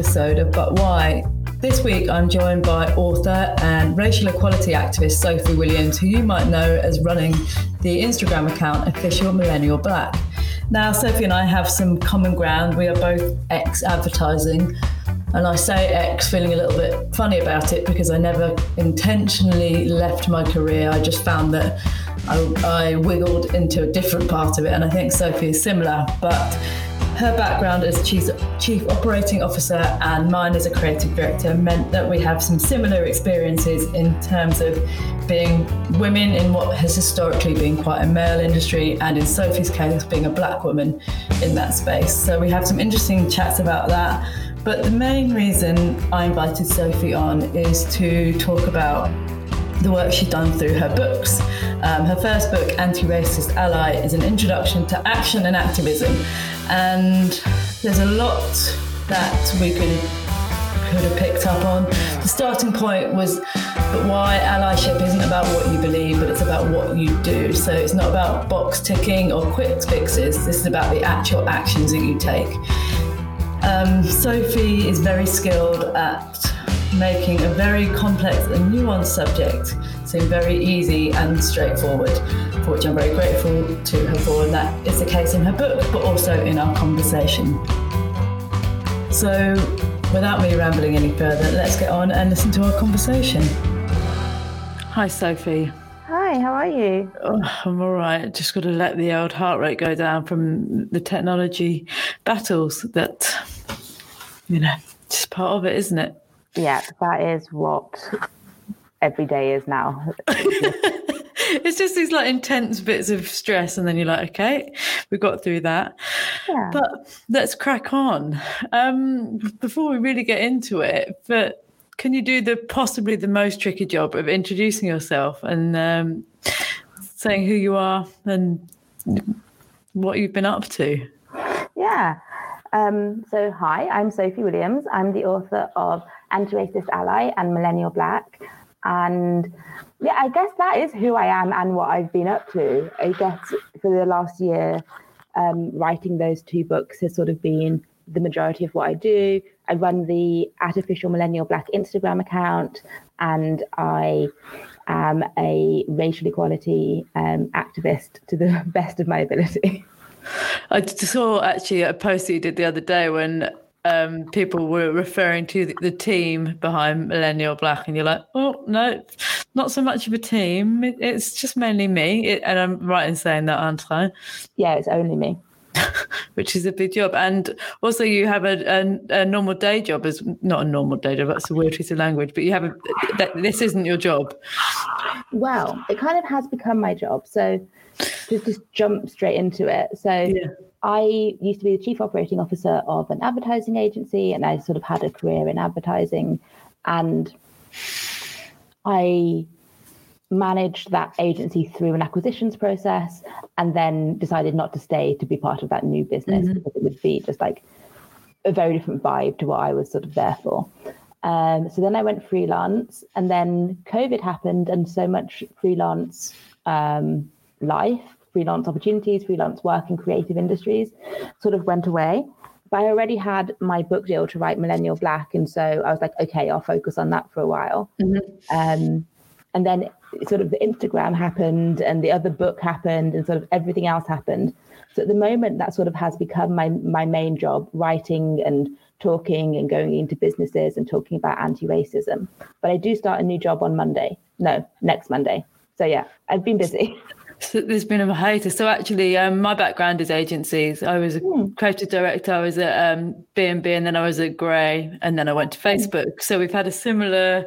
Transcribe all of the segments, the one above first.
episode of But Why. This week I'm joined by author and racial equality activist Sophie Williams, who you might know as running the Instagram account Official Millennial Black. Now, Sophie and I have some common ground. We are both ex advertising. And I say ex feeling a little bit funny about it because I never intentionally left my career. I just found that I, I wiggled into a different part of it. And I think Sophie is similar. But her background as chief, chief operating officer and mine as a creative director meant that we have some similar experiences in terms of being women in what has historically been quite a male industry, and in Sophie's case, being a black woman in that space. So we have some interesting chats about that. But the main reason I invited Sophie on is to talk about the work she's done through her books. Um, her first book, Anti Racist Ally, is an introduction to action and activism. And there's a lot that we could, could have picked up on. The starting point was why allyship isn't about what you believe, but it's about what you do. So it's not about box ticking or quick fixes. This is about the actual actions that you take. Um, Sophie is very skilled at making a very complex and nuanced subject seem very easy and straightforward, for which I'm very grateful to her for. And that is the case in her book, but also in our conversation. So, without me rambling any further, let's get on and listen to our conversation. Hi, Sophie. Hi, how are you? Oh, I'm all right. Just got to let the old heart rate go down from the technology battles that, you know, just part of it, isn't it? Yeah, that is what every day is now. it's just these like intense bits of stress, and then you're like, okay, we got through that. Yeah. But let's crack on. Um, before we really get into it, but can you do the possibly the most tricky job of introducing yourself and um, saying who you are and what you've been up to? Yeah. Um, so, hi, I'm Sophie Williams. I'm the author of Anti Racist Ally and Millennial Black. And yeah, I guess that is who I am and what I've been up to. I guess for the last year, um, writing those two books has sort of been the majority of what I do. I run the Official Millennial Black Instagram account, and I am a racial equality um, activist to the best of my ability. I saw actually a post you did the other day when um, people were referring to the, the, team behind Millennial Black, and you're like, oh no, not so much of a team. It, it's just mainly me, it, and I'm right in saying that, aren't I? Yeah, it's only me. Which is a big job, and also you have a, a, a, normal day job Is not a normal day job. That's a weird piece of language, but you have a. That, this isn't your job. Well, it kind of has become my job. So just just jump straight into it. So. Yeah I used to be the chief operating officer of an advertising agency, and I sort of had a career in advertising. And I managed that agency through an acquisitions process and then decided not to stay to be part of that new business mm-hmm. because it would be just like a very different vibe to what I was sort of there for. Um, so then I went freelance, and then COVID happened, and so much freelance um, life freelance opportunities, freelance work in creative industries sort of went away. But I already had my book deal to write Millennial Black. And so I was like, okay, I'll focus on that for a while. Mm-hmm. Um, and then sort of the Instagram happened and the other book happened and sort of everything else happened. So at the moment, that sort of has become my, my main job, writing and talking and going into businesses and talking about anti racism. But I do start a new job on Monday. No, next Monday. So yeah, I've been busy. So there's been a hiatus. So actually, um, my background is agencies. I was a mm. creative director. I was at um, B&B and then I was at Grey and then I went to hmm. Facebook. So we've had a similar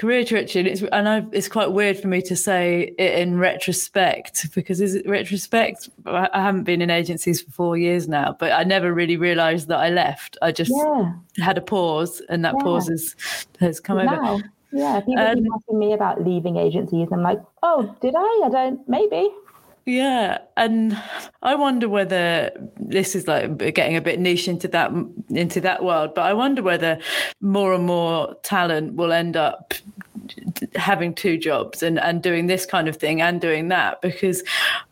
career trajectory. It's, and I, it's quite weird for me to say it in retrospect because is it retrospect? I haven't been in agencies for four years now, but I never really realised that I left. I just yeah. had a pause and that yeah. pause has, has come now. over. Yeah, people um, keep asking me about leaving agencies. I'm like, oh, did I? I don't. Maybe. Yeah, and I wonder whether this is like getting a bit niche into that into that world, but I wonder whether more and more talent will end up having two jobs and, and doing this kind of thing and doing that because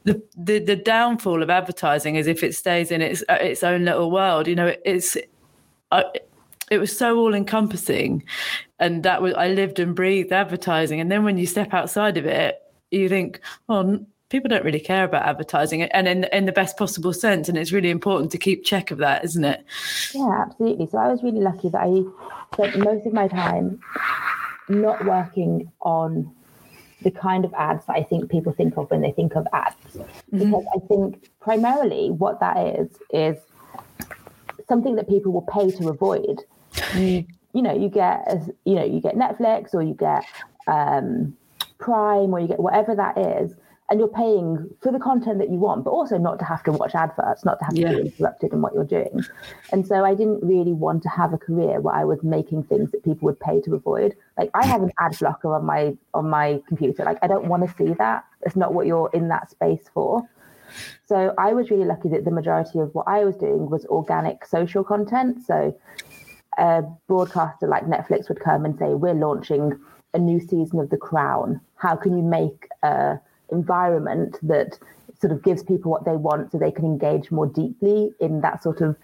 the, the the downfall of advertising is if it stays in its its own little world. You know, it's. I, it was so all encompassing, and that was I lived and breathed advertising. And then when you step outside of it, you think, oh, people don't really care about advertising, and in in the best possible sense. And it's really important to keep check of that, isn't it? Yeah, absolutely. So I was really lucky that I spent most of my time not working on the kind of ads that I think people think of when they think of ads. Mm-hmm. Because I think primarily what that is is something that people will pay to avoid. You, you know, you get as you know, you get Netflix or you get um, Prime or you get whatever that is, and you're paying for the content that you want, but also not to have to watch adverts, not to have yeah. to be interrupted in what you're doing. And so I didn't really want to have a career where I was making things that people would pay to avoid. Like I have an ad blocker on my on my computer. Like I don't want to see that. It's not what you're in that space for. So I was really lucky that the majority of what I was doing was organic social content. So a broadcaster like Netflix would come and say, "We're launching a new season of The Crown. How can you make a environment that sort of gives people what they want so they can engage more deeply in that sort of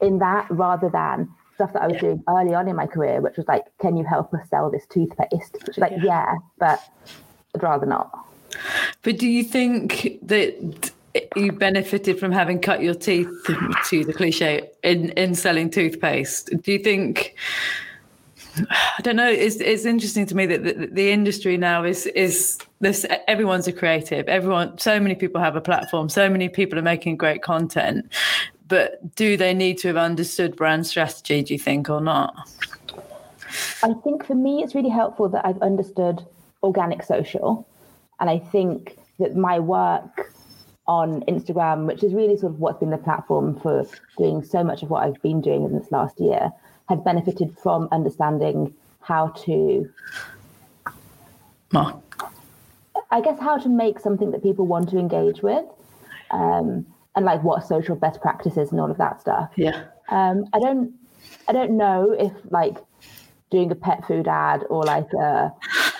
in that rather than stuff that I was doing early on in my career, which was like, can you help us sell this toothpaste? Which like, yeah, yeah but I'd rather not. But do you think that you benefited from having cut your teeth to the cliche in in selling toothpaste? Do you think I don't know. It's it's interesting to me that the, the, industry now is is this. Everyone's a creative. Everyone. So many people have a platform. So many people are making great content. But do they need to have understood brand strategy? Do you think or not? I think for me, it's really helpful that I've understood organic social, and I think that my work on Instagram, which is really sort of what's been the platform for doing so much of what I've been doing in this last year, has benefited from understanding how to Ma. I guess how to make something that people want to engage with. Um, and like what social best practices and all of that stuff. Yeah. Um, I don't I don't know if like doing a pet food ad or like a,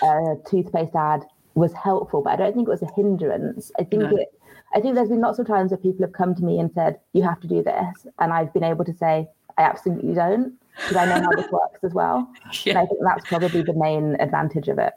a toothpaste ad was helpful, but I don't think it was a hindrance. I think no. it I think there's been lots of times where people have come to me and said, You have to do this. And I've been able to say, I absolutely don't because I know how this works as well. Yeah. And I think that's probably the main advantage of it.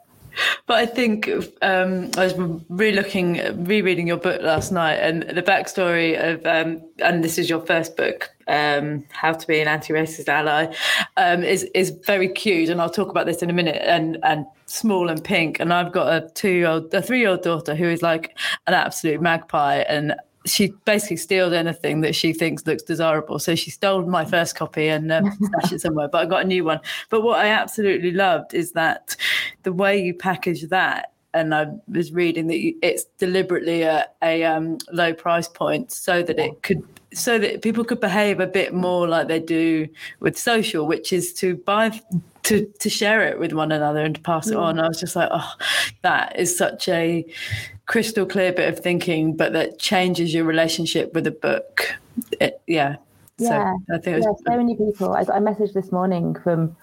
But I think um, I was re-looking, rereading your book last night, and the backstory of, um, and this is your first book, um, "How to Be an Anti-Racist Ally," um, is is very cute, and I'll talk about this in a minute. And and small and pink, and I've got a two-year-old, a three-year-old daughter who is like an absolute magpie, and she basically steals anything that she thinks looks desirable. So she stole my first copy and um, stashed it somewhere, but I got a new one. But what I absolutely loved is that the way you package that. And I was reading that you, it's deliberately a, a um, low price point so that it could so that people could behave a bit more like they do with social, which is to buy to to share it with one another and to pass it on. Mm. I was just like, oh, that is such a crystal clear bit of thinking, but that changes your relationship with a book. It, yeah. Yeah. So I think was, yeah, so many people. I got a message this morning from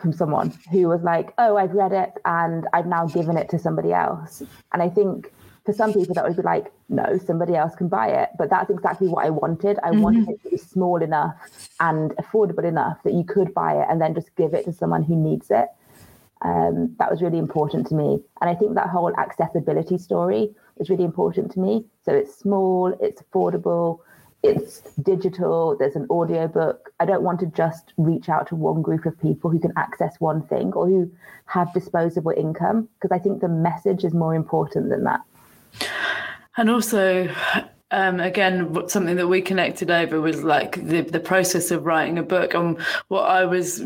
from someone who was like, "Oh, I've read it and I've now given it to somebody else." And I think for some people that would be like, "No, somebody else can buy it." But that's exactly what I wanted. I mm-hmm. wanted it to be small enough and affordable enough that you could buy it and then just give it to someone who needs it. Um, that was really important to me. And I think that whole accessibility story is really important to me. So it's small, it's affordable, it's digital, there's an audiobook. I don't want to just reach out to one group of people who can access one thing or who have disposable income, because I think the message is more important than that. And also, um, again, something that we connected over was like the, the process of writing a book. And what I was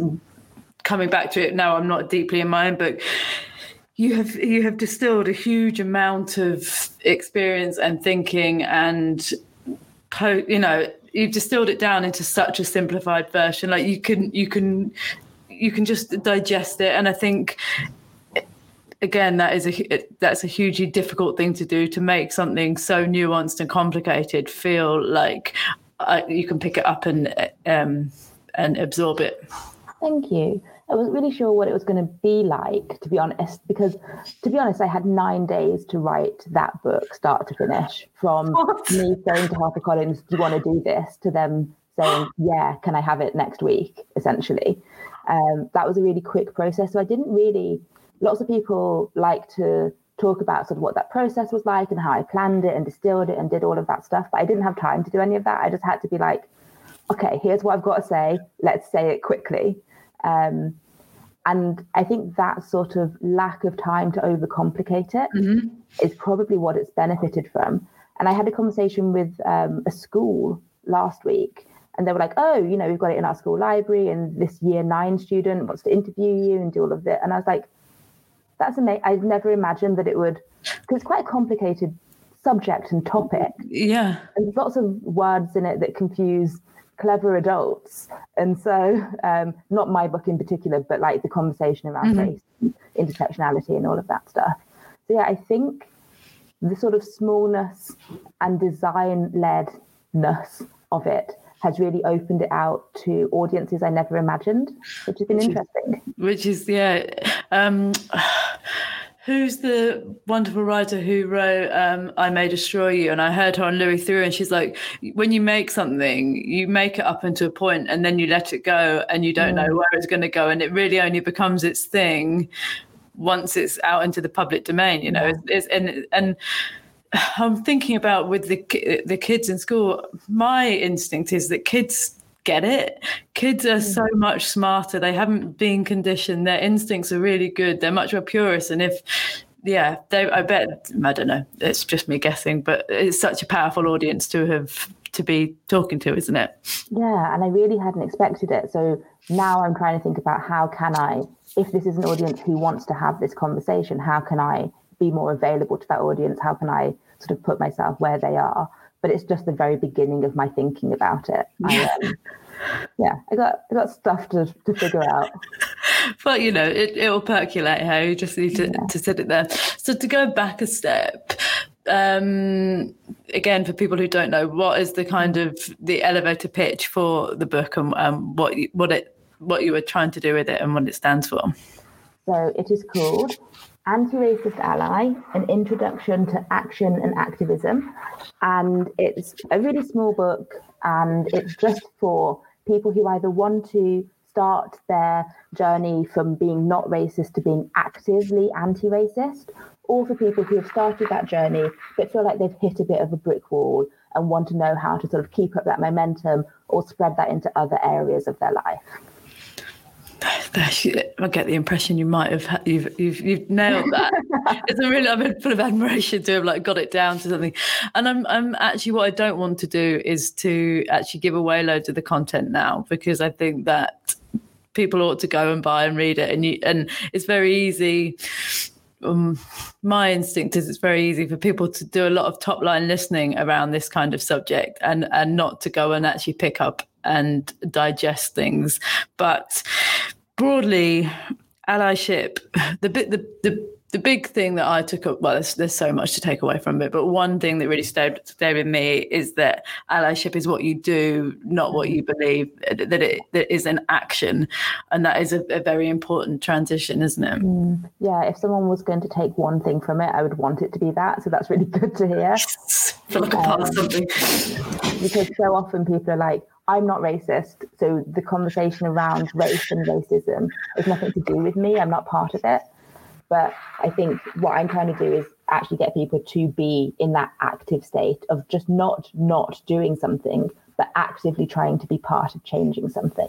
coming back to it now, I'm not deeply in my own book. You have you have distilled a huge amount of experience and thinking, and you know you've distilled it down into such a simplified version. Like you can you can you can just digest it, and I think again that is a that's a hugely difficult thing to do to make something so nuanced and complicated feel like uh, you can pick it up and um, and absorb it. Thank you. I wasn't really sure what it was going to be like, to be honest, because to be honest, I had nine days to write that book, start to finish, from what? me saying to HarperCollins, "Do you want to do this?" to them saying, Yeah, can I have it next week? Essentially. Um, that was a really quick process. So I didn't really, lots of people like to talk about sort of what that process was like and how I planned it and distilled it and did all of that stuff. But I didn't have time to do any of that. I just had to be like, okay, here's what I've got to say. Let's say it quickly. Um, and I think that sort of lack of time to overcomplicate it mm-hmm. is probably what it's benefited from. And I had a conversation with um, a school last week, and they were like, "Oh, you know, we've got it in our school library, and this year nine student wants to interview you and do all of it." And I was like, "That's amazing! I've never imagined that it would, because it's quite a complicated subject and topic. Yeah, and there's lots of words in it that confuse clever adults. And so, um, not my book in particular, but like the conversation around mm-hmm. race, intersectionality, and all of that stuff. So, yeah, I think the sort of smallness and design ledness of it has really opened it out to audiences I never imagined, which has been which interesting. Is, which is, yeah. Um, who's the wonderful writer who wrote um, I May Destroy You? And I heard her on Louis Theroux, and she's like, when you make something, you make it up into a point and then you let it go and you don't know where it's going to go. And it really only becomes its thing once it's out into the public domain, you know. Yeah. It's, it's, and, and, I'm thinking about with the the kids in school. My instinct is that kids get it. Kids are so mm. much smarter. They haven't been conditioned. Their instincts are really good. They're much more purist. And if, yeah, they, I bet, I don't know, it's just me guessing, but it's such a powerful audience to have to be talking to, isn't it? Yeah, and I really hadn't expected it. So now I'm trying to think about how can I, if this is an audience who wants to have this conversation, how can I be more available to that audience? How can I sort of put myself where they are? But it's just the very beginning of my thinking about it. I, um, yeah, I got I got stuff to, to figure out. but you know, it it will percolate. How you just need to, yeah. to sit it there. So to go back a step, um, again for people who don't know, what is the kind of the elevator pitch for the book and um, what what it what you were trying to do with it and what it stands for? So it is called Anti-Racist Ally, an introduction to action and activism. And it's a really small book and it's just for people who either want to start their journey from being not racist to being actively anti-racist, or for people who have started that journey but feel like they've hit a bit of a brick wall and want to know how to sort of keep up that momentum or spread that into other areas of their life. I get the impression you might have you've you've, you've nailed that. it's a really I'm full of admiration to have like got it down to something. And I'm I'm actually what I don't want to do is to actually give away loads of the content now because I think that people ought to go and buy and read it and you and it's very easy um, my instinct is it's very easy for people to do a lot of top line listening around this kind of subject and and not to go and actually pick up and digest things. But broadly, allyship, the bit the, the the big thing that I took up, well, there's, there's so much to take away from it, but one thing that really stayed, stayed with me is that allyship is what you do, not what you believe, that it that is an action. And that is a, a very important transition, isn't it? Mm, yeah, if someone was going to take one thing from it, I would want it to be that. So that's really good to hear. feel like um, something. Because so often people are like, I'm not racist. So the conversation around race and racism has nothing to do with me. I'm not part of it. But I think what I'm trying to do is actually get people to be in that active state of just not not doing something, but actively trying to be part of changing something.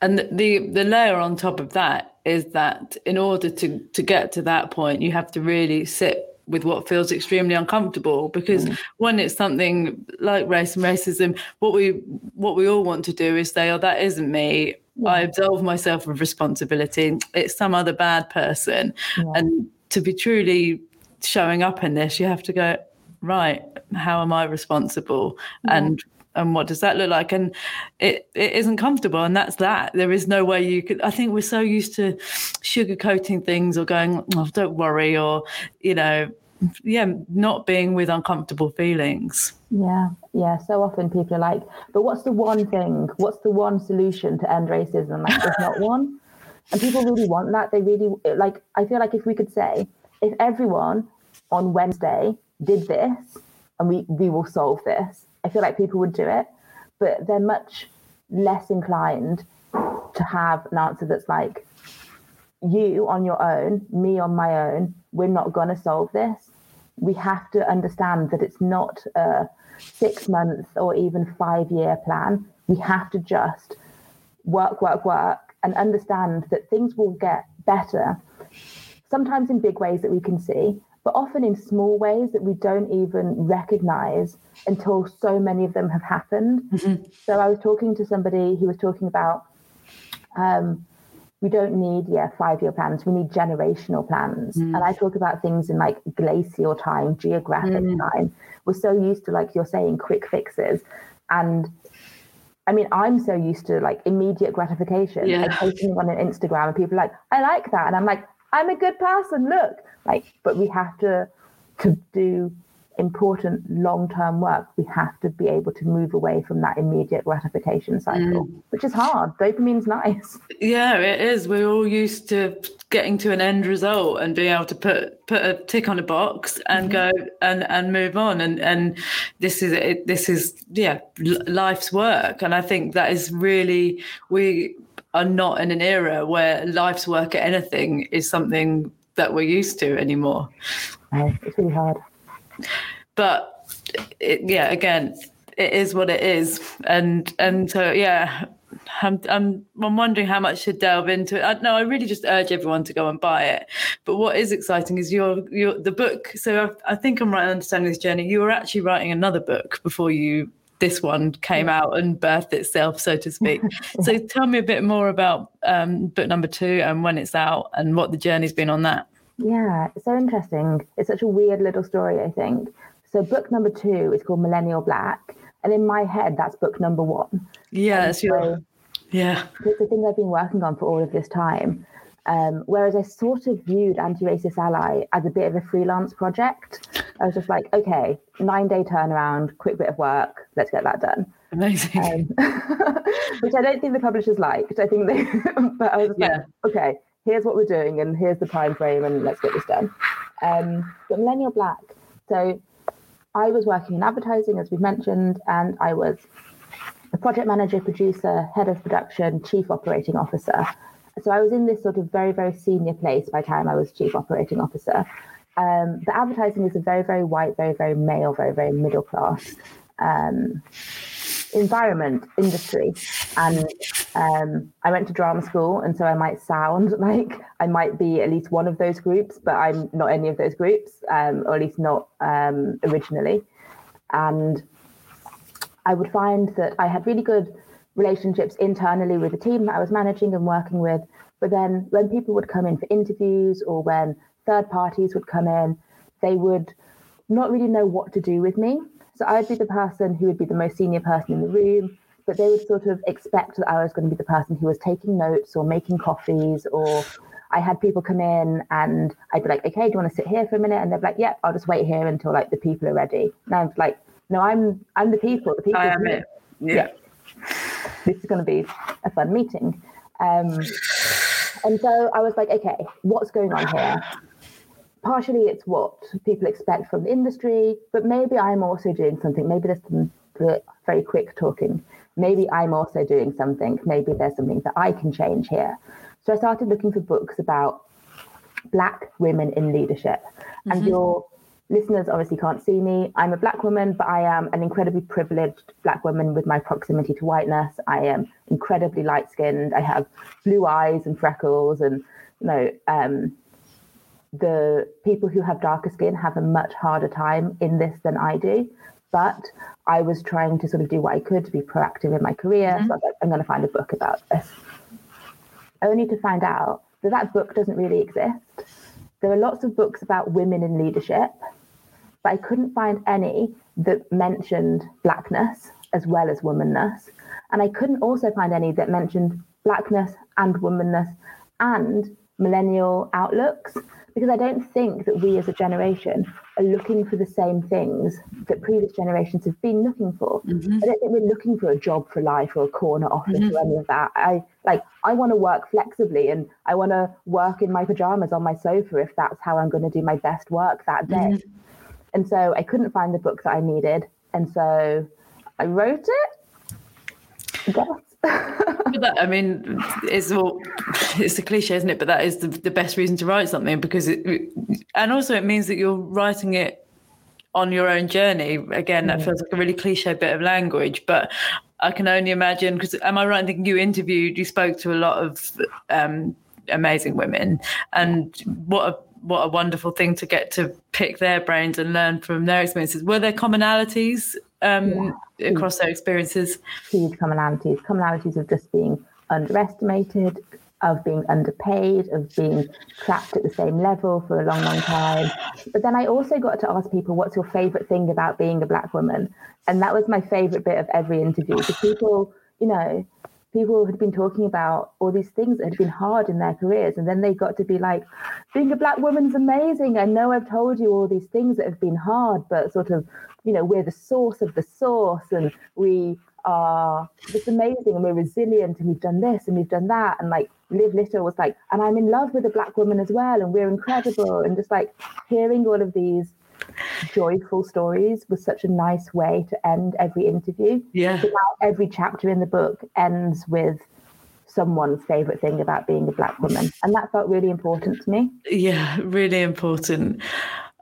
And the the layer on top of that is that in order to to get to that point, you have to really sit with what feels extremely uncomfortable because mm. when it's something like race and racism what we what we all want to do is say oh that isn't me yeah. i absolve myself of responsibility it's some other bad person yeah. and to be truly showing up in this you have to go right how am i responsible yeah. and and what does that look like? And it it isn't comfortable and that's that. There is no way you could i think we're so used to sugarcoating things or going oh don't worry or you know yeah not being with uncomfortable feelings. Yeah yeah so often people are like but what's the one thing what's the one solution to end racism? Like there's not one. And people really want that. They really like i feel like if we could say if everyone on wednesday did this and we we will solve this I feel like people would do it. but they're much less inclined to have an answer that's like, you on your own, me on my own, we're not going to solve this. We have to understand that it's not a six month or even five year plan. We have to just work, work, work, and understand that things will get better, sometimes in big ways that we can see, but often in small ways that we don't even recognize until so many of them have happened. Mm-hmm. So I was talking to somebody who was talking about um, we don't need yeah five year plans we need generational plans mm. and i talk about things in like glacial time geographic mm. time we're so used to like you're saying quick fixes and I mean, I'm so used to like immediate gratification. Yeah. Like posting on an Instagram and people are like, I like that. And I'm like, I'm a good person, look. Like, but we have to to do important long-term work, we have to be able to move away from that immediate gratification cycle, mm. which is hard. Dopamine's nice. Yeah, it is. We're all used to getting to an end result and being able to put put a tick on a box and mm-hmm. go and and move on. And and this is it. This is yeah, life's work. And I think that is really we are not in an era where life's work at anything is something that we're used to anymore. It's really hard but it, yeah, again, it is what it is, and and so yeah. I'm, I'm I'm wondering how much to delve into it. I, no, I really just urge everyone to go and buy it. But what is exciting is your your the book. So I, I think I'm right in understanding this journey. You were actually writing another book before you this one came out and birthed itself, so to speak. so tell me a bit more about um, book number two and when it's out and what the journey's been on that. Yeah, it's so interesting. It's such a weird little story, I think. So book number two is called Millennial Black, and in my head, that's book number one. Yeah, so, your, yeah. It's the thing I've been working on for all of this time. Um, whereas I sort of viewed Anti-Racist Ally as a bit of a freelance project. I was just like, okay, nine day turnaround, quick bit of work, let's get that done. Amazing. Um, which I don't think the publishers liked. I think they, but I was yeah. like, okay, here's what we're doing and here's the time frame and let's get this done. Um, but Millennial Black. So I was working in advertising, as we've mentioned, and I was a project manager, producer, head of production, chief operating officer. So I was in this sort of very, very senior place by the time I was chief operating officer. Um, but advertising is a very, very white, very, very male, very, very middle class um, environment, industry. And um, I went to drama school, and so I might sound like I might be at least one of those groups, but I'm not any of those groups, um, or at least not um, originally. And I would find that I had really good relationships internally with the team that I was managing and working with. But then when people would come in for interviews or when third parties would come in, they would not really know what to do with me. So I'd be the person who would be the most senior person in the room, but they would sort of expect that I was going to be the person who was taking notes or making coffees or I had people come in and I'd be like, okay, do you want to sit here for a minute? And they'd be like, yep, yeah, I'll just wait here until like the people are ready. And I'm like, no, I'm I'm the people. The people. I am it. Yeah. yeah. This is going to be a fun meeting. Um, and so I was like, okay, what's going on here? Partially it's what people expect from the industry, but maybe I'm also doing something. Maybe there's some very quick talking. Maybe I'm also doing something. Maybe there's something that I can change here. So I started looking for books about Black women in leadership. Mm-hmm. And your listeners obviously can't see me. I'm a Black woman, but I am an incredibly privileged Black woman with my proximity to whiteness. I am incredibly light skinned. I have blue eyes and freckles and you know, um, the people who have darker skin have a much harder time in this than I do. But I was trying to sort of do what I could to be proactive in my career. Mm-hmm. So I am going to find a book about this. Only to find out that that book doesn't really exist. There are lots of books about women in leadership, but I couldn't find any that mentioned blackness as well as womanness. And I couldn't also find any that mentioned blackness and womanness and millennial outlooks because I don't think that we as a generation are looking for the same things that previous generations have been looking for. Mm-hmm. I don't think we're looking for a job for life or a corner office mm-hmm. or any of that. I like I want to work flexibly and I want to work in my pajamas on my sofa if that's how I'm going to do my best work that day. Mm-hmm. And so I couldn't find the book that I needed, and so I wrote it. That, I mean, it's all it's a cliche, isn't it? But that is the, the best reason to write something because it, and also it means that you're writing it on your own journey. Again, that feels like a really cliche bit of language, but I can only imagine. Because am I right in thinking you interviewed, you spoke to a lot of um, amazing women, and what a what a wonderful thing to get to pick their brains and learn from their experiences. Were there commonalities um, yeah. across their experiences? Huge commonalities. Commonalities of just being underestimated, of being underpaid, of being trapped at the same level for a long, long time. But then I also got to ask people, what's your favorite thing about being a Black woman? And that was my favorite bit of every interview. Because people, you know, people had been talking about all these things that had been hard in their careers and then they got to be like being a black woman's amazing i know i've told you all these things that have been hard but sort of you know we're the source of the source and we are just amazing and we're resilient and we've done this and we've done that and like liv little was like and i'm in love with a black woman as well and we're incredible and just like hearing all of these joyful stories was such a nice way to end every interview. Yeah. So every chapter in the book ends with someone's favorite thing about being a black woman. And that felt really important to me. Yeah, really important.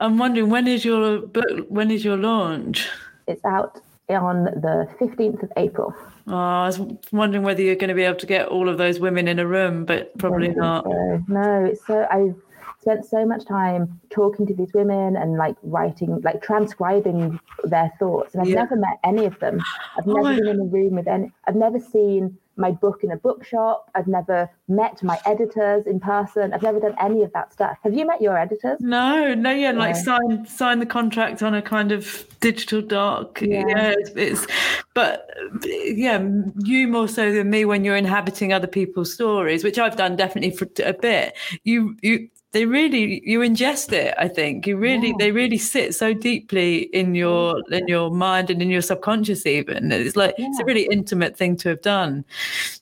I'm wondering when is your book when is your launch? It's out on the 15th of April. Oh, I was wondering whether you're going to be able to get all of those women in a room, but probably not. So. No, it's so I've spent so much time talking to these women and like writing, like transcribing their thoughts. And I've yeah. never met any of them. I've oh never oh, been in a room with any, I've never seen my book in a bookshop. I've never met my editors in person. I've never done any of that stuff. Have you met your editors? No, no, yeah, like sign sign the contract on a kind of digital doc. Yeah, yeah it's, it's, but yeah, you more so than me when you're inhabiting other people's stories, which I've done definitely for a bit. You you they really you ingest it i think you really yeah. they really sit so deeply in your in your mind and in your subconscious even it's like yeah. it's a really intimate thing to have done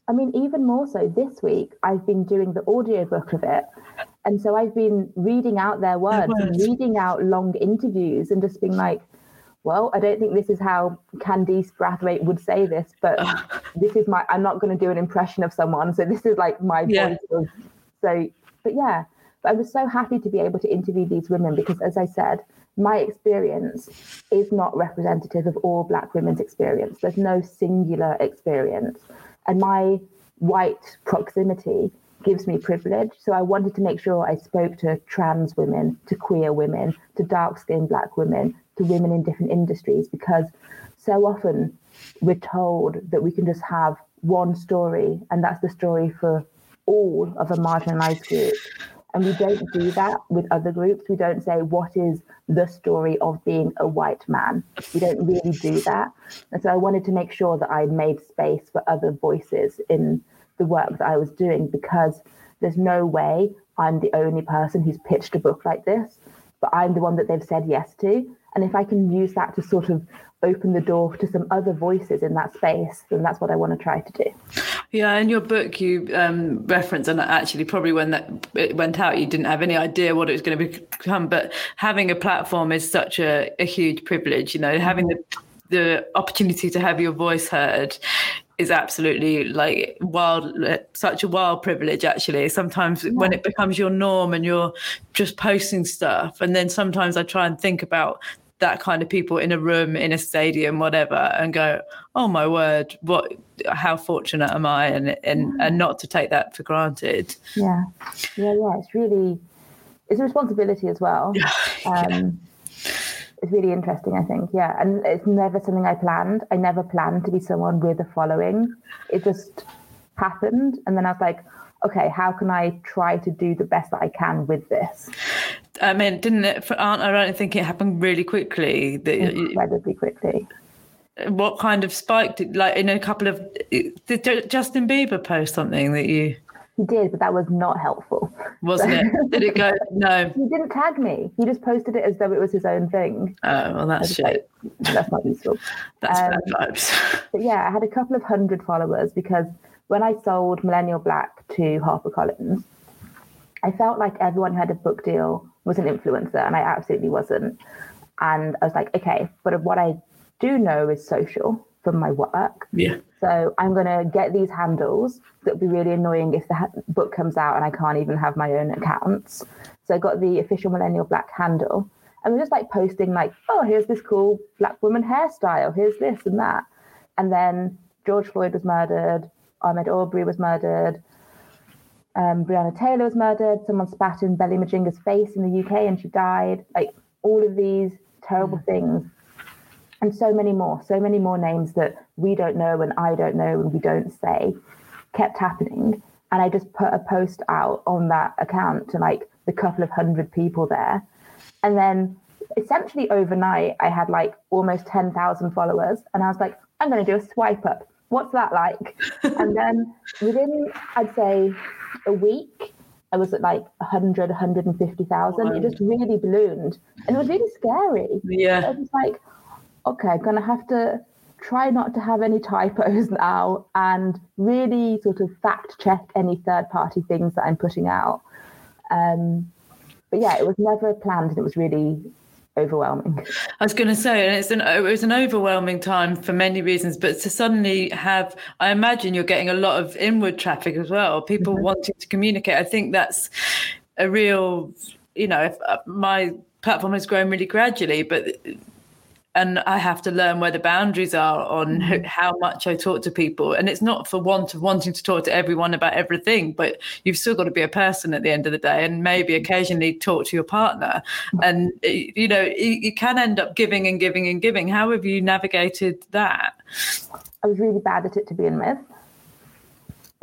i mean even more so this week i've been doing the audiobook of it and so i've been reading out their words, words. and reading out long interviews and just being like well, I don't think this is how Candice Brathwaite would say this, but this is my, I'm not going to do an impression of someone. So this is like my yeah. voice of, so, but yeah, I was so happy to be able to interview these women because, as I said, my experience is not representative of all Black women's experience. There's no singular experience. And my white proximity gives me privilege. So I wanted to make sure I spoke to trans women, to queer women, to dark skinned Black women, to women in different industries, because so often we're told that we can just have one story and that's the story for all of a marginalized group. And we don't do that with other groups. We don't say, what is the story of being a white man? We don't really do that. And so I wanted to make sure that I made space for other voices in the work that I was doing because there's no way I'm the only person who's pitched a book like this, but I'm the one that they've said yes to. And if I can use that to sort of open the door to some other voices in that space, then that's what I want to try to do. Yeah, in your book, you um, reference, and actually, probably when that it went out, you didn't have any idea what it was going to become. But having a platform is such a, a huge privilege. You know, having the the opportunity to have your voice heard is absolutely like wild such a wild privilege actually sometimes yeah. when it becomes your norm and you're just posting stuff and then sometimes i try and think about that kind of people in a room in a stadium whatever and go oh my word what how fortunate am i? And and and not to take that for granted. Yeah. Yeah yeah it's really it's a responsibility as well. Um, it's really interesting i think yeah. And it's never something i planned. I never planned to be someone with a following. It just happened and then i was like okay how can i try to do the best that i can with this I mean, didn't it? For Aunt, I don't think it happened really quickly. Incredibly quickly. What kind of spike did, like in a couple of, did Justin Bieber post something that you? He did, but that was not helpful. Wasn't it? Did it go? No. He didn't tag me. He just posted it as though it was his own thing. Oh, well, that's shit. Like, that's not useful. That's um, bad vibes. But yeah, I had a couple of hundred followers because when I sold Millennial Black to HarperCollins, I felt like everyone who had a book deal was an influencer, and I absolutely wasn't. And I was like, okay, but what I do know is social from my work. Yeah. So I'm going to get these handles. That'll be really annoying if the ha- book comes out and I can't even have my own accounts. So I got the official Millennial Black handle. And we're just like posting, like, oh, here's this cool black woman hairstyle. Here's this and that. And then George Floyd was murdered. Ahmaud Arbery was murdered. Um, Breonna Taylor was murdered. Someone spat in Belly Mujinga's face in the UK and she died. Like all of these terrible things. And so many more, so many more names that we don't know and I don't know and we don't say kept happening. And I just put a post out on that account to like the couple of hundred people there. And then essentially overnight, I had like almost 10,000 followers. And I was like, I'm going to do a swipe up. What's that like? and then within, I'd say, a week, I was at like 100, 150,000. Wow. It just really ballooned. And it was really scary. Yeah. I was like, okay, I'm going to have to try not to have any typos now and really sort of fact check any third party things that I'm putting out. Um, but yeah, it was never planned and it was really overwhelming. I was going to say, and it's an it was an overwhelming time for many reasons, but to suddenly have, I imagine you're getting a lot of inward traffic as well. People mm-hmm. wanting to communicate. I think that's a real, you know, uh, my platform has grown really gradually, but and I have to learn where the boundaries are on mm-hmm. how much I talk to people. And it's not for want of wanting to talk to everyone about everything, but you've still got to be a person at the end of the day, and maybe occasionally talk to your partner. Mm-hmm. And you know, you can end up giving and giving and giving. How have you navigated that? I was really bad at it to begin with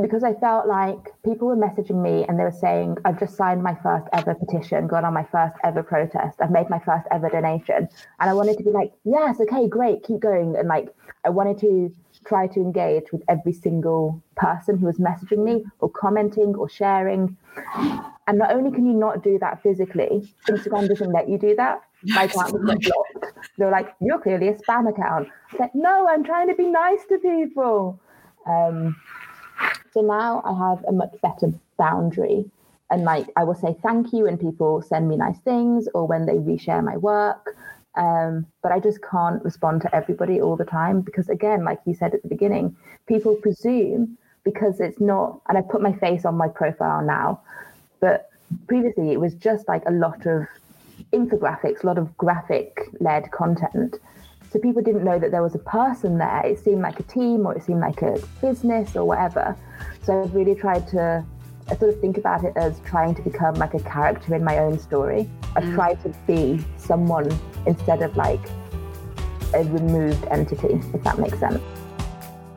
because I felt like people were messaging me and they were saying, I've just signed my first ever petition, gone on my first ever protest, I've made my first ever donation. And I wanted to be like, yes, okay, great, keep going. And like, I wanted to try to engage with every single person who was messaging me or commenting or sharing. And not only can you not do that physically, Instagram doesn't let you do that. My account was blocked. They're like, you're clearly a spam account. I said, no, I'm trying to be nice to people. Um, so now I have a much better boundary. And like I will say thank you when people send me nice things or when they reshare my work. Um, but I just can't respond to everybody all the time because, again, like you said at the beginning, people presume because it's not, and I put my face on my profile now, but previously it was just like a lot of infographics, a lot of graphic led content. So people didn't know that there was a person there. It seemed like a team or it seemed like a business or whatever. So I've really tried to I sort of think about it as trying to become like a character in my own story. I've mm. tried to be someone instead of like a removed entity, if that makes sense.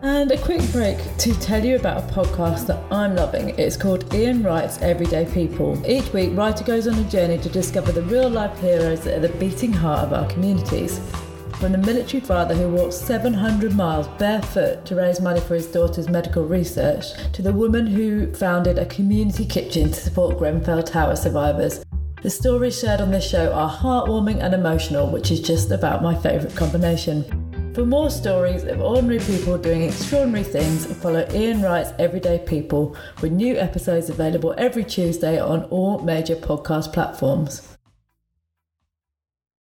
And a quick break to tell you about a podcast that I'm loving. It's called Ian Wright's Everyday People. Each week, Wright goes on a journey to discover the real life heroes that are the beating heart of our communities. From the military father who walked 700 miles barefoot to raise money for his daughter's medical research, to the woman who founded a community kitchen to support Grenfell Tower survivors. The stories shared on this show are heartwarming and emotional, which is just about my favourite combination. For more stories of ordinary people doing extraordinary things, follow Ian Wright's Everyday People, with new episodes available every Tuesday on all major podcast platforms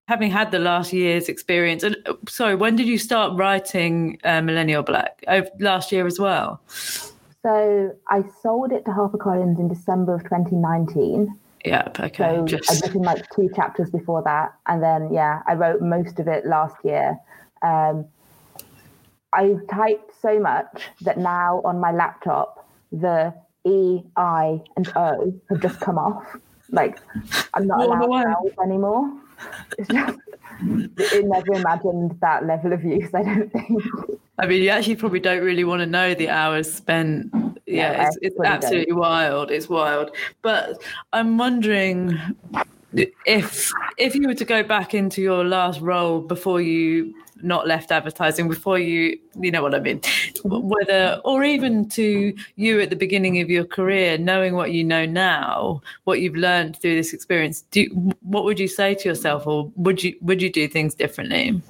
having had the last year's experience and uh, sorry when did you start writing uh, millennial black? Oh, last year as well? So i sold it to harpercollins in december of 2019 yeah okay so Just... i'd written like two chapters before that and then yeah i wrote most of it last year. Um, i typed so much that now on my laptop the e i and o have just come off. Like i'm not allowed to anymore it never imagined that level of use, I don't think. I mean, you actually probably don't really want to know the hours spent. Yeah, yeah it's, it's absolutely don't. wild. It's wild. But I'm wondering if if you were to go back into your last role before you not left advertising before you you know what i mean whether or even to you at the beginning of your career knowing what you know now what you've learned through this experience do what would you say to yourself or would you would you do things differently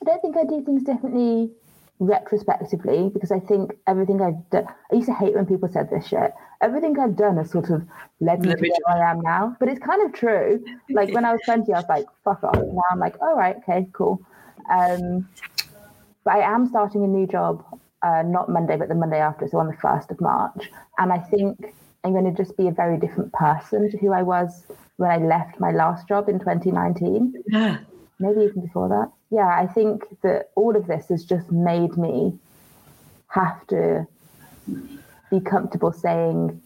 i don't think i do things differently retrospectively because I think everything I've done. I used to hate when people said this shit. Everything I've done has sort of led me to where I am now, but it's kind of true. Like when I was twenty, I was like, "Fuck off." Now I'm like, "All right, okay, cool." Um, but I am starting a new job, uh, not Monday, but the Monday after, so on the 1st of March. And I think I'm going to just be a very different person to who I was when I left my last job in 2019. Yeah. Maybe even before that. Yeah, I think that all of this has just made me have to be comfortable saying,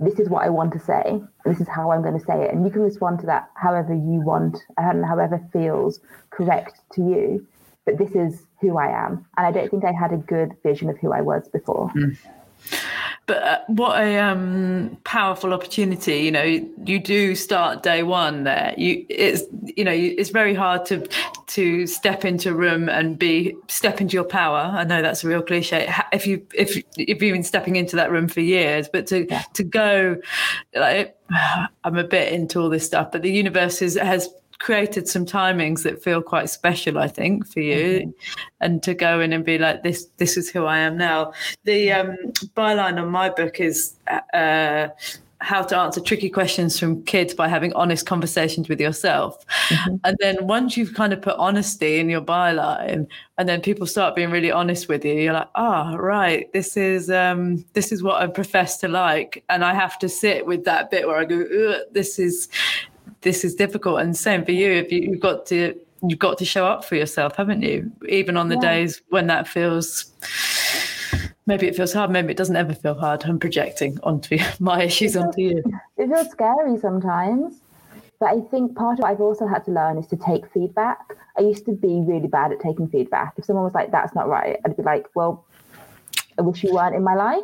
this is what I want to say. This is how I'm going to say it. And you can respond to that however you want and however feels correct to you. But this is who I am. And I don't think I had a good vision of who I was before. Mm. But uh, what a um, powerful opportunity! You know, you, you, do start day one there. You, it's you know, it's very hard to to step into a room and be step into your power. I know that's a real cliche. If you if if you've been stepping into that room for years, but to yeah. to go, like, I'm a bit into all this stuff, but the universe is, has created some timings that feel quite special, I think, for you, mm-hmm. and to go in and be like, this, this is who I am now. The um, byline on my book is. Uh, how to answer tricky questions from kids by having honest conversations with yourself. Mm-hmm. And then once you've kind of put honesty in your byline and then people start being really honest with you, you're like, oh, right, this is um, this is what I profess to like. And I have to sit with that bit where I go, this is this is difficult. And same for you. If you, have got to you've got to show up for yourself, haven't you? Even on the yeah. days when that feels maybe it feels hard, maybe it doesn't ever feel hard. I'm projecting onto my issues feels, onto you. It feels scary sometimes. But I think part of what I've also had to learn is to take feedback. I used to be really bad at taking feedback. If someone was like, that's not right, I'd be like, well, I wish you weren't in my life.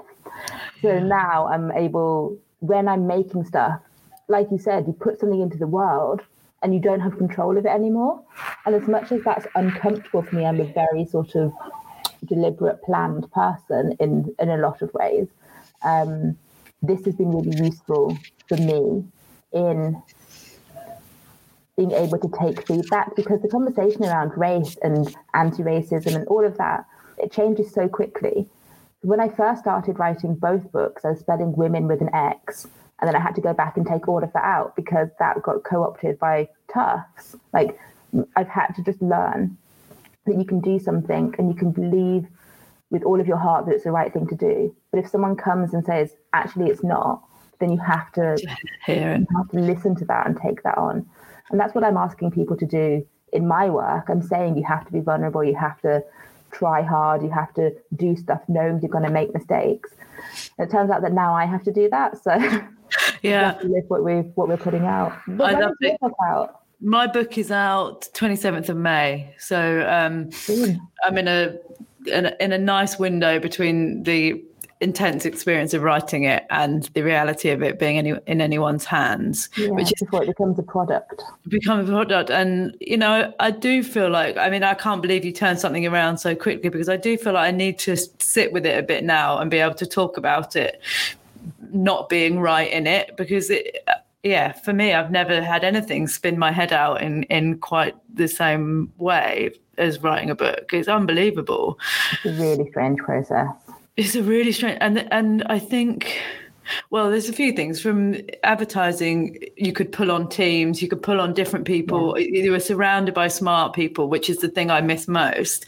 So now I'm able, when I'm making stuff, like you said, you put something into the world and you don't have control of it anymore. And as much as that's uncomfortable for me, I'm a very sort of deliberate, planned person in in a lot of ways. Um, this has been really useful for me in being able to take feedback because the conversation around race and anti-racism and all of that it changes so quickly. When I first started writing both books, I was spelling women with an X and then I had to go back and take all of that out because that got co-opted by TERFs. Like I've had to just learn that you can do something and you can believe with all of your heart that it's the right thing to do. But if someone comes and says, actually it's not, then you have to hear it. You have to listen to that and take that on. And that's what I'm asking people to do in my work. I'm saying you have to be vulnerable, you have to try hard, you have to do stuff knowing you're going to make mistakes. And it turns out that now I have to do that. So yeah live what we what we're putting out. But I love it. Out? My book is out 27th of May, so um, I'm in a, in a in a nice window between the intense experience of writing it and the reality of it being any, in anyone's hands yeah, which is before it becomes a product become a product and you know i do feel like i mean i can't believe you turned something around so quickly because i do feel like i need to sit with it a bit now and be able to talk about it not being right in it because it yeah for me i've never had anything spin my head out in in quite the same way as writing a book. It's unbelievable. It's a really strange process. It's a really strange and and i think well, there's a few things from advertising. You could pull on teams, you could pull on different people. Yeah. You were surrounded by smart people, which is the thing I miss most.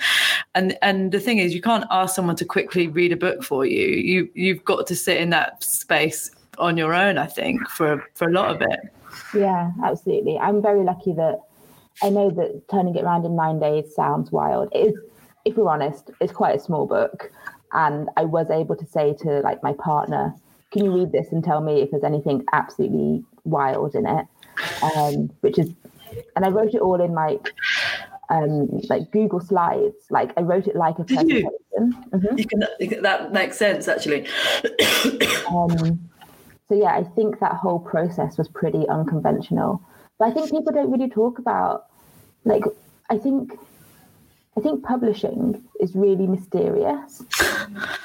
And and the thing is, you can't ask someone to quickly read a book for you. You you've got to sit in that space on your own. I think for for a lot of it. Yeah, absolutely. I'm very lucky that I know that turning it around in nine days sounds wild. It is, if we're honest, it's quite a small book. And I was able to say to like my partner, can you read this and tell me if there's anything absolutely wild in it? Um, which is, and I wrote it all in like, um, like Google Slides. Like I wrote it like a presentation. Mm-hmm. You, you can, that makes sense actually. um, so yeah, I think that whole process was pretty unconventional. But I think people don't really talk about, like, I think I think publishing is really mysterious.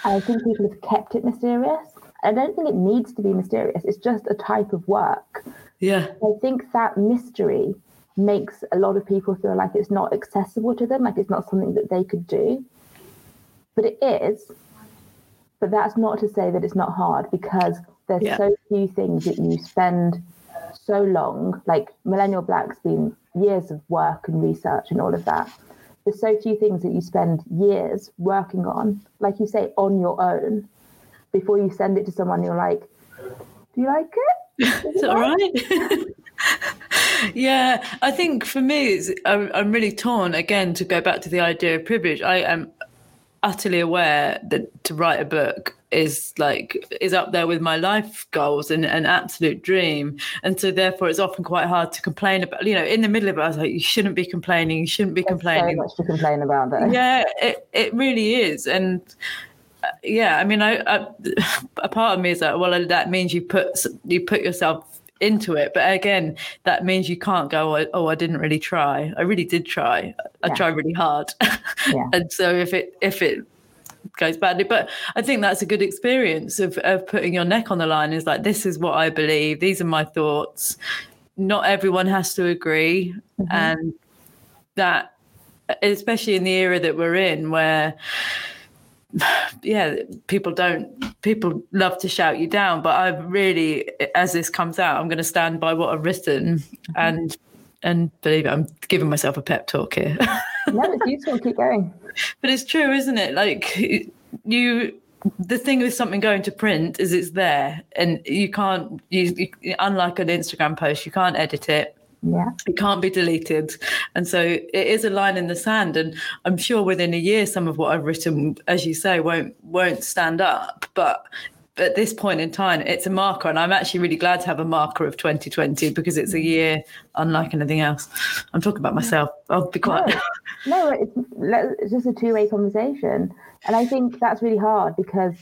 I think people have kept it mysterious. I don't think it needs to be mysterious. It's just a type of work. Yeah. I think that mystery makes a lot of people feel like it's not accessible to them, like it's not something that they could do. But it is. But that's not to say that it's not hard because there's yeah. so few things that you spend so long, like Millennial Black's been years of work and research and all of that. there's so few things that you spend years working on, like you say, on your own, before you send it to someone. You're like, "Do you like it? Is it all right?" yeah, I think for me, I'm, I'm really torn again to go back to the idea of privilege. I am utterly aware that to write a book is like is up there with my life goals and an absolute dream and so therefore it's often quite hard to complain about you know in the middle of it i was like you shouldn't be complaining you shouldn't be There's complaining so much to complain about there. yeah it, it really is and yeah i mean I, I a part of me is like well that means you put you put yourself into it. But again, that means you can't go, oh, oh I didn't really try. I really did try. I Yeah. tried really hard. Yeah. and so if it if it goes badly, but I think that's a good experience of of putting your neck on the line is like this is what I believe, these are my thoughts. Not everyone has to agree. Mm-hmm. And that especially in the era that we're in where yeah people don't people love to shout you down but i really as this comes out i'm going to stand by what i've written mm-hmm. and and believe it i'm giving myself a pep talk here no, it's useful. Keep going. but it's true isn't it like you the thing with something going to print is it's there and you can't you, you unlike an instagram post you can't edit it Yeah. it can't be deleted. And so it is a line in the sand and i'm sure within a year some of what i've written as you say won't won't stand up. But at this point in time it's a marker and i'm actually really glad to have a marker of 2020 because it's a mm. year unlike anything else. I'm talking about myself. I'll be quiet. No, it's, it's just a two way conversation. And I think that's really hard because,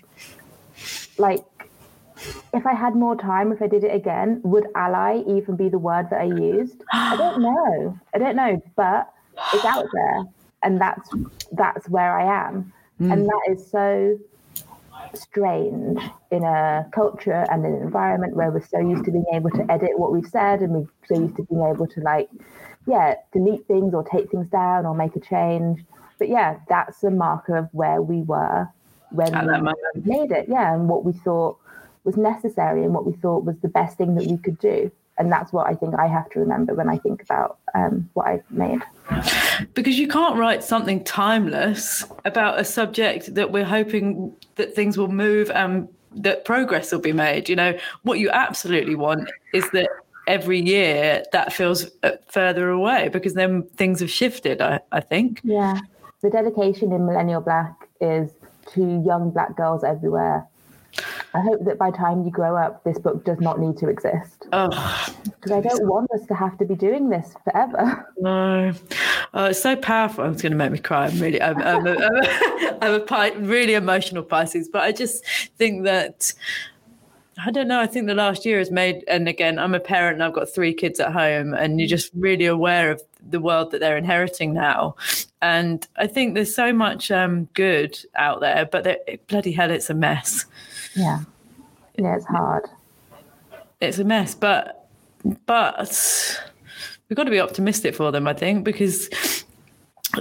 like, if I had more time, if I did it again, would ally even be the word that I used? I don't know. I don't know, but it's out there. And that's that's where I am. Hmm. And that is so strange in a culture and an environment where we're so used to being able to edit what we've said and we're so used to being able to like yeah delete things or take things down or make a change but yeah that's a marker of where we were when At we made it yeah and what we thought was necessary and what we thought was the best thing that we could do and that's what i think i have to remember when i think about um, what i've made because you can't write something timeless about a subject that we're hoping that things will move and that progress will be made you know what you absolutely want is that every year that feels uh, further away because then things have shifted i, I think Yeah. The dedication in Millennial Black is to young black girls everywhere. I hope that by the time you grow up, this book does not need to exist. oh Because I don't want us to have to be doing this forever. no oh, it's so powerful it's going to make me cry i'm really i'm, I'm, a, I'm, a, I'm a Pi- really emotional pisces but i just think that I don't know. I think the last year has made, and again, I'm a parent and I've got three kids at home, and you're just really aware of the world that they're inheriting now. And I think there's so much um, good out there, but bloody hell, it's a mess. Yeah. Yeah, it's hard. It's a mess, but but we've got to be optimistic for them. I think because.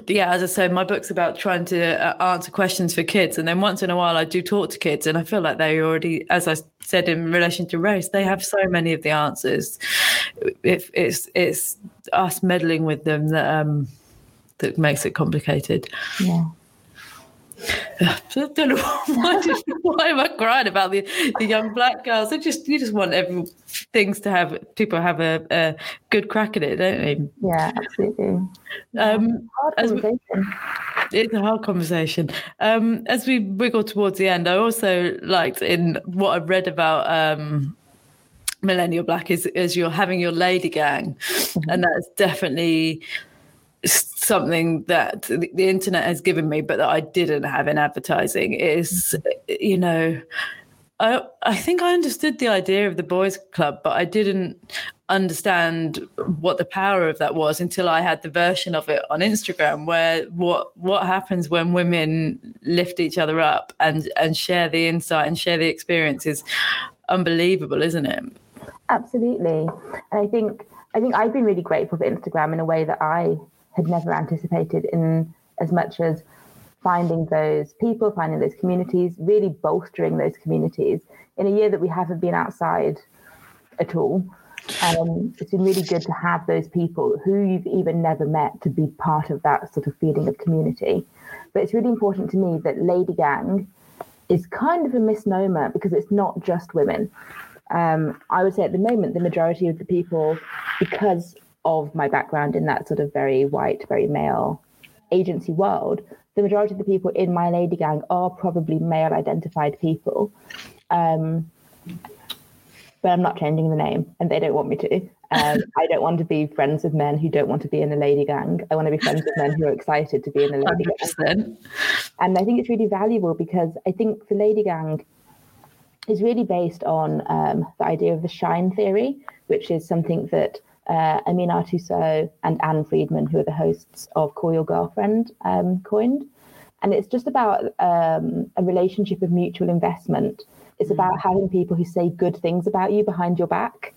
Yeah, as I said, my book's about trying to uh, answer questions for kids, and then once in a while I do talk to kids, and I feel like they already, as I said in relation to race, they have so many of the answers. If it's it's us meddling with them that um that makes it complicated. Yeah. I don't know why, why am I crying about the, the young black girls? I just you just want every things to have people have a, a good crack at it, don't you? Yeah, absolutely. Um, As we- it's a hard conversation. Um, as we wiggle towards the end, I also liked in what I've read about um, Millennial Black is, is you're having your lady gang, and that's definitely something that the, internet has given me, but that I didn't have in advertising. Is mm-hmm. you know. I, I think I understood the idea of the boys' club, but I didn't understand what the power of that was until I had the version of it on Instagram, where what what happens when women lift each other up and and share the insight and share the experience is unbelievable, isn't it? Absolutely. And I think I think I've been really grateful for Instagram in a way that I had never anticipated in as much as finding those people, finding those communities, really bolstering those communities in a year that we haven't been outside at all. Um, it's been really good to have those people who you've even never met to be part of that sort of feeling of community. But it's really important to me that Lady Gang is kind of a misnomer because it's not just women. Um, I would say at the moment, the majority of the people, because of my background in that sort of very white, very male agency world, the majority of the people in my lady gang are probably male identified people. Um, but I'm not changing the name, and they don't want me to. Um, I don't want to be friends with men who don't want to be in a lady gang. I want to be friends with men who are excited to be in a lady 100%. gang. And I think it's really valuable because I think the lady gang is really based on um, the idea of the shine theory, which is something that uh, Aminatou Sow and Ann Friedman, who are the hosts of Call Your Girlfriend, um, coined. And it's just about um, a relationship of mutual investment. It's mm. about having people who say good things about you behind your back.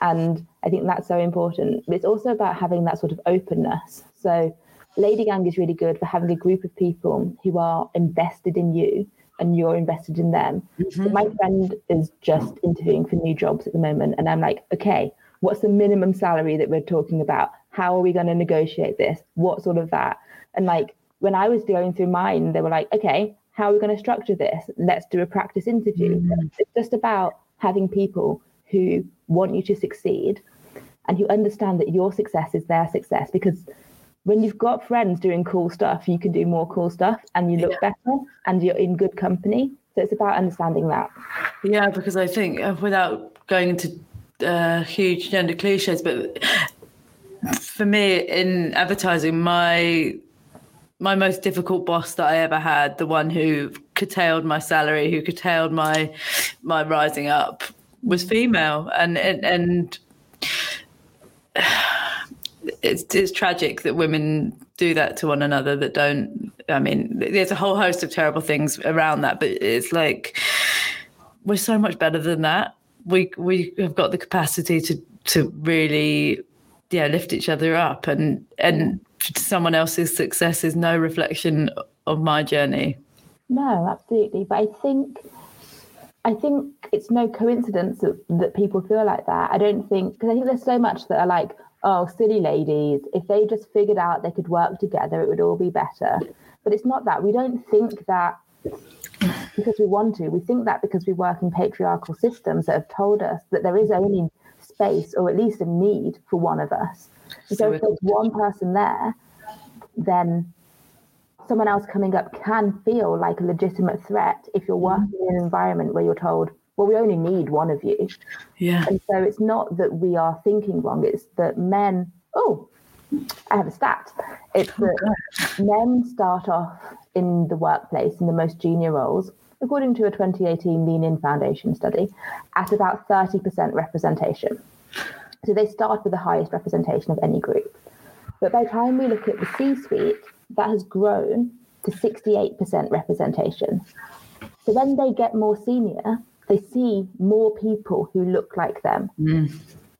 And I think that's so important. But it's also about having that sort of openness. So, Lady Gang is really good for having a group of people who are invested in you and you're invested in them. Mm-hmm. So my friend is just interviewing for new jobs at the moment. And I'm like, okay, what's the minimum salary that we're talking about? How are we going to negotiate this? What sort of that? And like when I was going through mine, they were like, okay, how are we going to structure this? Let's do a practice interview. Mm-hmm. It's just about having people who want you to succeed and who understand that your success is their success because when you've got friends doing cool stuff, you can do more cool stuff and you look yeah. better and you're in good company. So it's about understanding that. Yeah, because I think uh, without going into uh, huge gender cliches, but for me in advertising, my my most difficult boss that I ever had, the one who curtailed my salary, who curtailed my my rising up, was female, and and, and it's it's tragic that women do that to one another. That don't. I mean, there's a whole host of terrible things around that, but it's like we're so much better than that we we have got the capacity to to really yeah lift each other up and and someone else's success is no reflection of my journey. No absolutely. But i think i think it's no coincidence that, that people feel like that. I don't think because i think there's so much that are like oh silly ladies. If they just figured out they could work together it would all be better. But it's not that. We don't think that because we want to. We think that because we work in patriarchal systems that have told us that there is only space or at least a need for one of us. So, so if there's one person there, then someone else coming up can feel like a legitimate threat if you're mm-hmm. working in an environment where you're told, well, we only need one of you. Yeah. And so it's not that we are thinking wrong, it's that men, oh, I have a stat. It's oh, that men start off in the workplace in the most junior roles, according to a 2018 Lean In Foundation study, at about 30% representation. So they start with the highest representation of any group. But by the time we look at the C suite, that has grown to 68% representation. So when they get more senior, they see more people who look like them. Mm.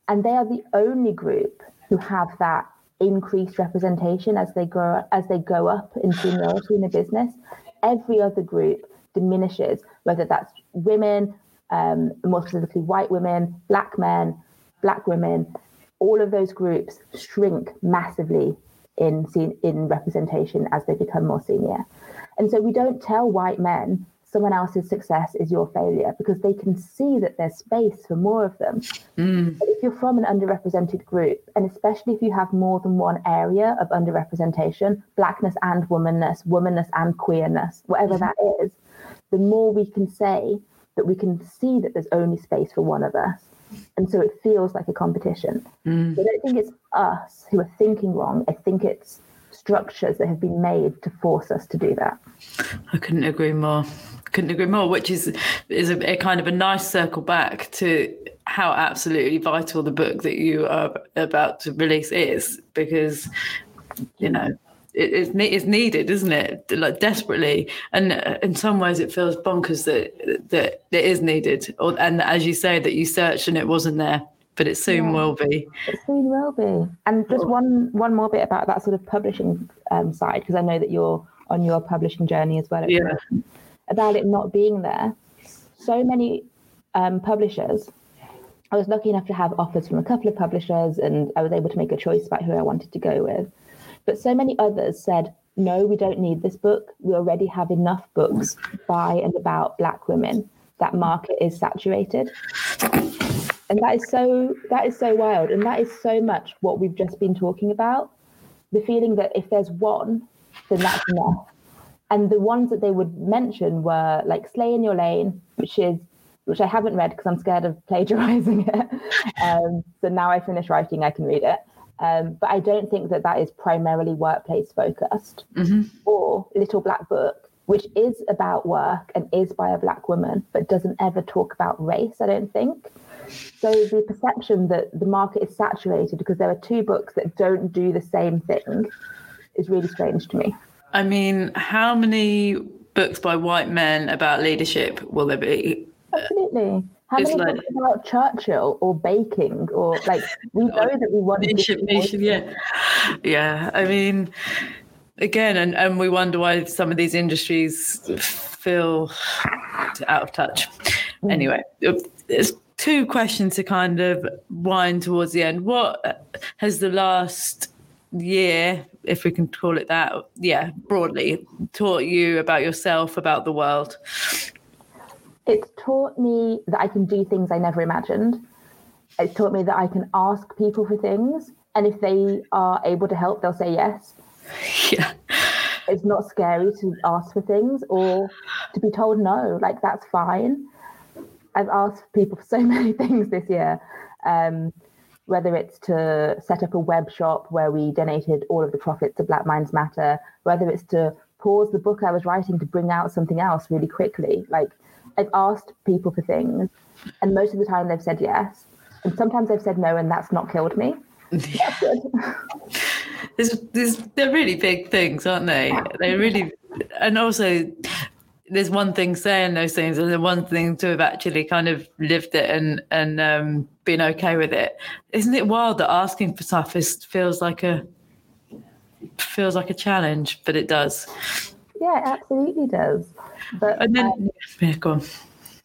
And they are the only group who have that increased representation as they grow as they go up in seniority in the business. Every other group diminishes, whether that's women, um, more specifically white women, black men, black women. All of those groups shrink massively in in representation as they become more senior. And so we don't tell white men someone else's success is your failure because they can see that there's space for more of them. Mm. But if you're from an underrepresented group, and especially if you have more than one area of underrepresentation, blackness and womanness, womanness and queerness, whatever mm. that is, the more we can say that we can see that there's only space for one of us. And so it feels like a competition. Mm. I don't think it's us who are thinking wrong. I think it's structures that have been made to force us to do that. I couldn't agree more couldn't agree more. Which is is a, a, kind of a nice circle back to how absolutely vital the book that you are about to release is, because you know it, it's, it's needed, isn't it? Like desperately, and in some ways it feels bonkers that that it is needed, or and as you say that you searched and it wasn't there. But it soon yeah, will be. It soon will be. And just one one more bit about that sort of publishing um, side, because I know that you're on your publishing journey as well. Yeah about it not being there, so many um, publishers I was lucky enough to have offers from a couple of publishers and I was able to make a choice about who I wanted to go with. But so many others said, no, we don't need this book. We already have enough books by and about Black women. That market is saturated. And that is so that is so wild. And that is so much what we've just been talking about. The feeling that if there's one, then that's enough. And the ones that they would mention were like Slay in Your Lane, which is which I haven't read because I'm scared of plagiarizing it. Um, so now I finish writing, I can read it. Um, but I don't think that that is primarily workplace focused. Mm-hmm. Or Little Black Book, which is about work and is by a Black woman, but doesn't ever talk about race, I don't think. So the perception that the market is saturated because there are two books that don't do the same thing is really strange to me. I mean, how many books by white men about leadership will there be? Absolutely. How It's many like- books about Churchill or baking or like we know that we want Leadership nation, yeah. Yeah. I mean, again, and, and we wonder why some of these industries feel out of touch. Hmm. Anyway, there's two questions to kind of wind towards the end. What has the last year, if we can call it that, yeah, broadly, taught you about yourself, about the world? It's taught me that I can do things I never imagined. It's taught me that I can ask people for things, and if they are able to help, they'll say yes. Yeah. It's not scary to ask for things or to be told no. Like that's fine. I've asked people for so many things this year. Um, whether it's to set up a web shop where we donated all of the profits to Black Minds Matter, whether it's to pause the book I was writing to bring out something else really quickly. Like I've asked people for things, and most of the time they've said yes. And sometimes they've said no, and that's not killed me. There's, there's, they're really big things, aren't they? They're really, and also there's one thing saying those things, and then one thing to have actually kind of lived it and and um, been okay with it. Isn't it wild that asking for stuff is feels like a feels like a challenge, but it does. yeah, it absolutely does. But And then, um, yeah, go on.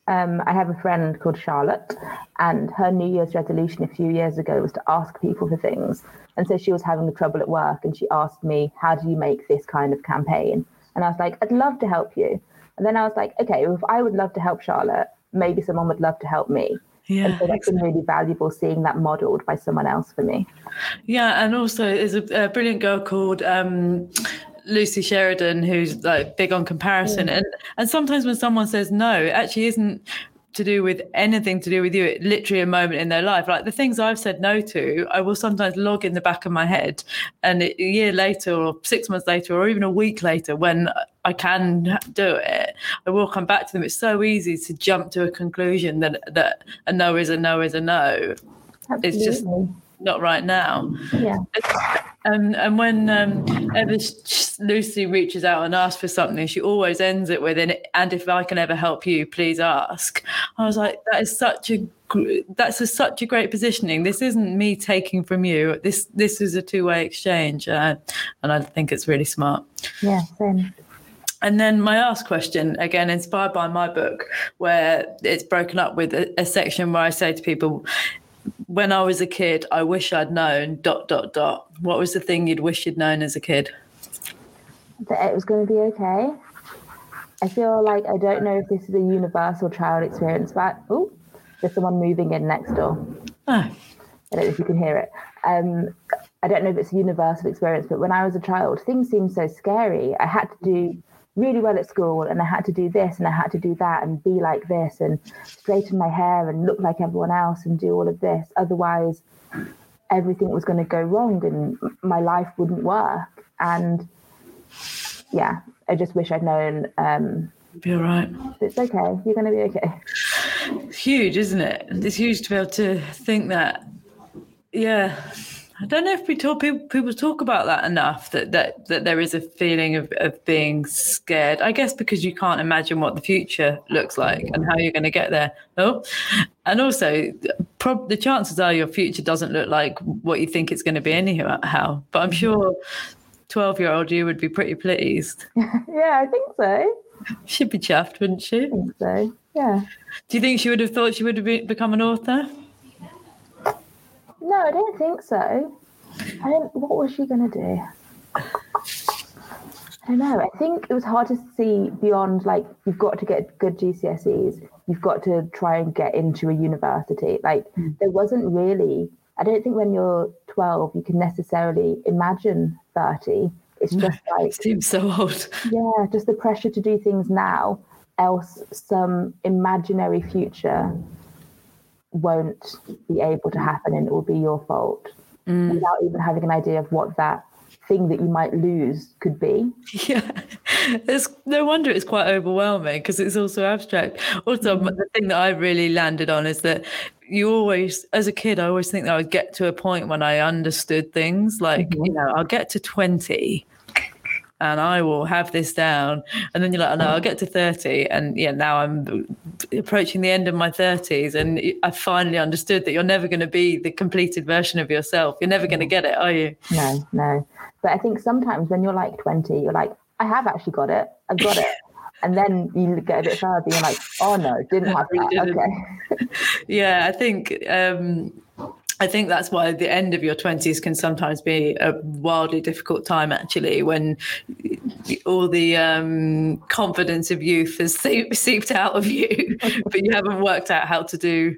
um, I have a friend called Charlotte, and her New Year's resolution a few years ago was to ask people for things. And so she was having the trouble at work, and she asked me, How do you make this kind of campaign? And I was like, I'd love to help you. And then I was like, Okay, if I would love to help Charlotte, maybe someone would love to help me. Yeah, And so that's been really valuable seeing that modeled by someone else for me. Yeah, and also there's a, a brilliant girl called um, Lucy Sheridan who's like big on comparison, and and sometimes when someone says no, it actually isn't to do with anything to do with you. It literally a moment in their life. Like the things I've said no to, I will sometimes log in the back of my head, and a year later, or six months later, or even a week later, when I can do it, I will come back to them. It's so easy to jump to a conclusion that that a no is a no is a no. It's just Absolutely. Not right now. yeah. And and when um, ever Lucy reaches out and asks for something, she always ends it with "and and if I can ever help you, please ask." I was like, that is such a that's a, such a great positioning. This isn't me taking from you. This this is a two way exchange, uh, and I think it's really smart. Yeah, same. And then my last question, again inspired by my book, where it's broken up with a, a section where I say to people, when I was a kid, I wish I'd known dot dot dot. What was the thing you'd wish you'd known as a kid? that it was going to be okay. I feel like I don't know if this is a universal child experience, but oh, there's someone moving in next door. Oh, I don't know if you can hear it. Um, I don't know if it's a universal experience, but when I was a child, things seemed so scary. I had to do really well at school and I had to do this and I had to do that and be like this and straighten my hair and look like everyone else and do all of this. Otherwise, everything was going to go wrong and my life wouldn't work. And yeah, I just wish I'd known um, be all right. it's okay. You're going to be okay. It's huge, isn't it? It's huge to be able to think that. Yeah. I don't know if we talk people, people talk about that enough that, that that there is a feeling of, of being scared. I guess because you can't imagine what the future looks like and how you're going to get there. Oh, and also prob- the chances are your future doesn't look like what you think it's going to be anyhow. But I'm mm-hmm. sure twelve year old you would be pretty pleased. yeah, I think so. She'd be chuffed, wouldn't she? I think so. Yeah. Do you think she would have thought she would have be- become an author? No, I don't think so. I don't. What was she going to do? I don't know. I think it was hard to see beyond like you've got to get good GCSEs, you've got to try and get into a university. Like mm. there wasn't really. I don't think when you're 12 you can necessarily imagine 30. It's just like it seems so old. Yeah, just the pressure to do things now, else some imaginary future won't be able to happen and it will be your fault mm. without even having an idea of what that thing that you might lose could be. Yeah, it's no wonder it's quite overwhelming because it's also abstract. Also, mm-hmm. the thing that I really landed on is that you always, as a kid, I always think that I would get to a point when I understood things. Like, mm-hmm. you know, I'll get to 20 and I will have this down. And then you're like, oh, no, I'll get to 30. And yeah, now I'm approaching the end of my 30s. And I finally understood that you're never going to be the completed version of yourself. You're never going to get it, are you? No, no. But I think sometimes when you're like 20, you're like, I have actually got it. I've got it. and then you get a bit further, you're like, oh no, didn't have that. Didn't. Okay. yeah, I think um, I think that's why the end of your 20s can sometimes be a wildly difficult time, actually, when all the um, confidence of youth has seeped out of you, but you haven't worked out how to do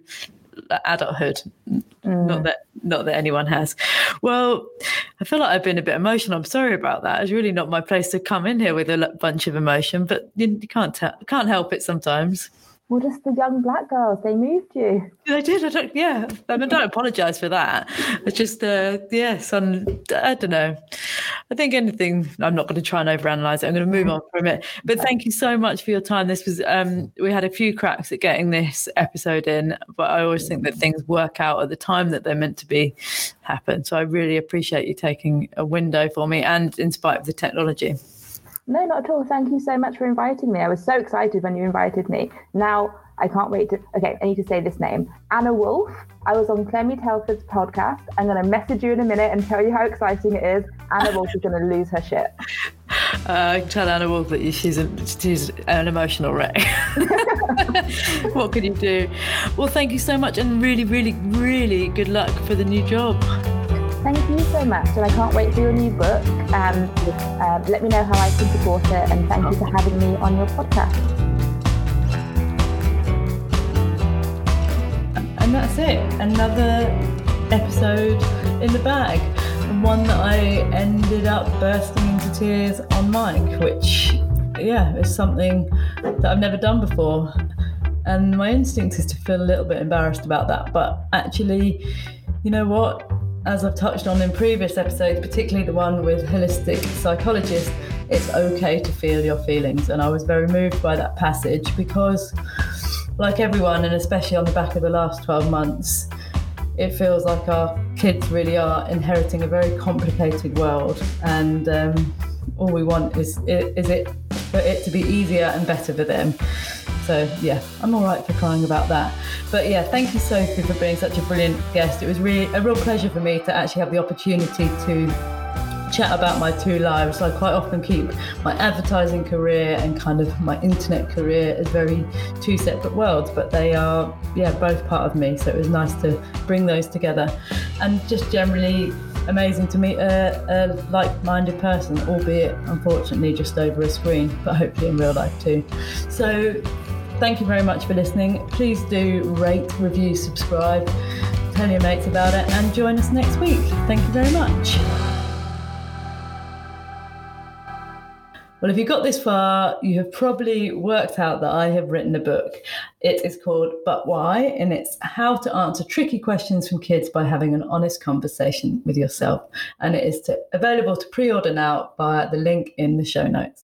adulthood. Mm. Not that not that anyone has. Well, I feel like I've been a bit emotional. I'm sorry about that. It's really not my place to come in here with a bunch of emotion, but you, can't tell, can't help it sometimes. Well, just the young black girls, they moved you. They did. I don't, yeah. I mean, don't apologise for that. It's just, uh, yes, on, I don't know. I think anything, I'm not going to try and overanalyze it. I'm going to move on from it. But thank you so much for your time. This was, um, we had a few cracks at getting this episode in, but I always think that things work out at the time that they're meant to be happen. So I really appreciate you taking a window for me and in spite of the technology. No, not at all. Thank you so much for inviting me. I was so excited when you invited me. Now I can't wait to. Okay, I need to say this name Anna Wolf. I was on Clemmie Telford's podcast. I'm going to message you in a minute and tell you how exciting it is. Anna Wolf is going to lose her shit. Uh, tell Anna Wolf that she's, a, she's an emotional wreck. what can you do? Well, thank you so much and really, really, really good luck for the new job. Thank you so much, and I can't wait for your new book. And uh, let me know how I can support it. And thank you for having me on your podcast. And that's it. Another episode in the bag, one that I ended up bursting into tears on mic, which, yeah, is something that I've never done before. And my instinct is to feel a little bit embarrassed about that, but actually, you know what? As I've touched on in previous episodes, particularly the one with holistic psychologist, it's okay to feel your feelings. And I was very moved by that passage because, like everyone, and especially on the back of the last 12 months, it feels like our kids really are inheriting a very complicated world. And um, all we want is, is it for it to be easier and better for them. So yeah, I'm all right for crying about that. But yeah, thank you, Sophie, for being such a brilliant guest. It was really a real pleasure for me to actually have the opportunity to chat about my two lives. I quite often keep my advertising career and kind of my internet career as very two separate worlds, but they are, yeah, both part of me. So it was nice to bring those together. And just generally amazing to meet a, a like minded person, albeit unfortunately just over a screen, but hopefully in real life too. So Thank you very much for listening. Please do rate, review, subscribe, tell your mates about it, and join us next week. Thank you very much. Well, if you got this far, you have probably worked out that I have written a book. It is called But Why, and it's how to answer tricky questions from kids by having an honest conversation with yourself. And it is to, available to pre order now via the link in the show notes.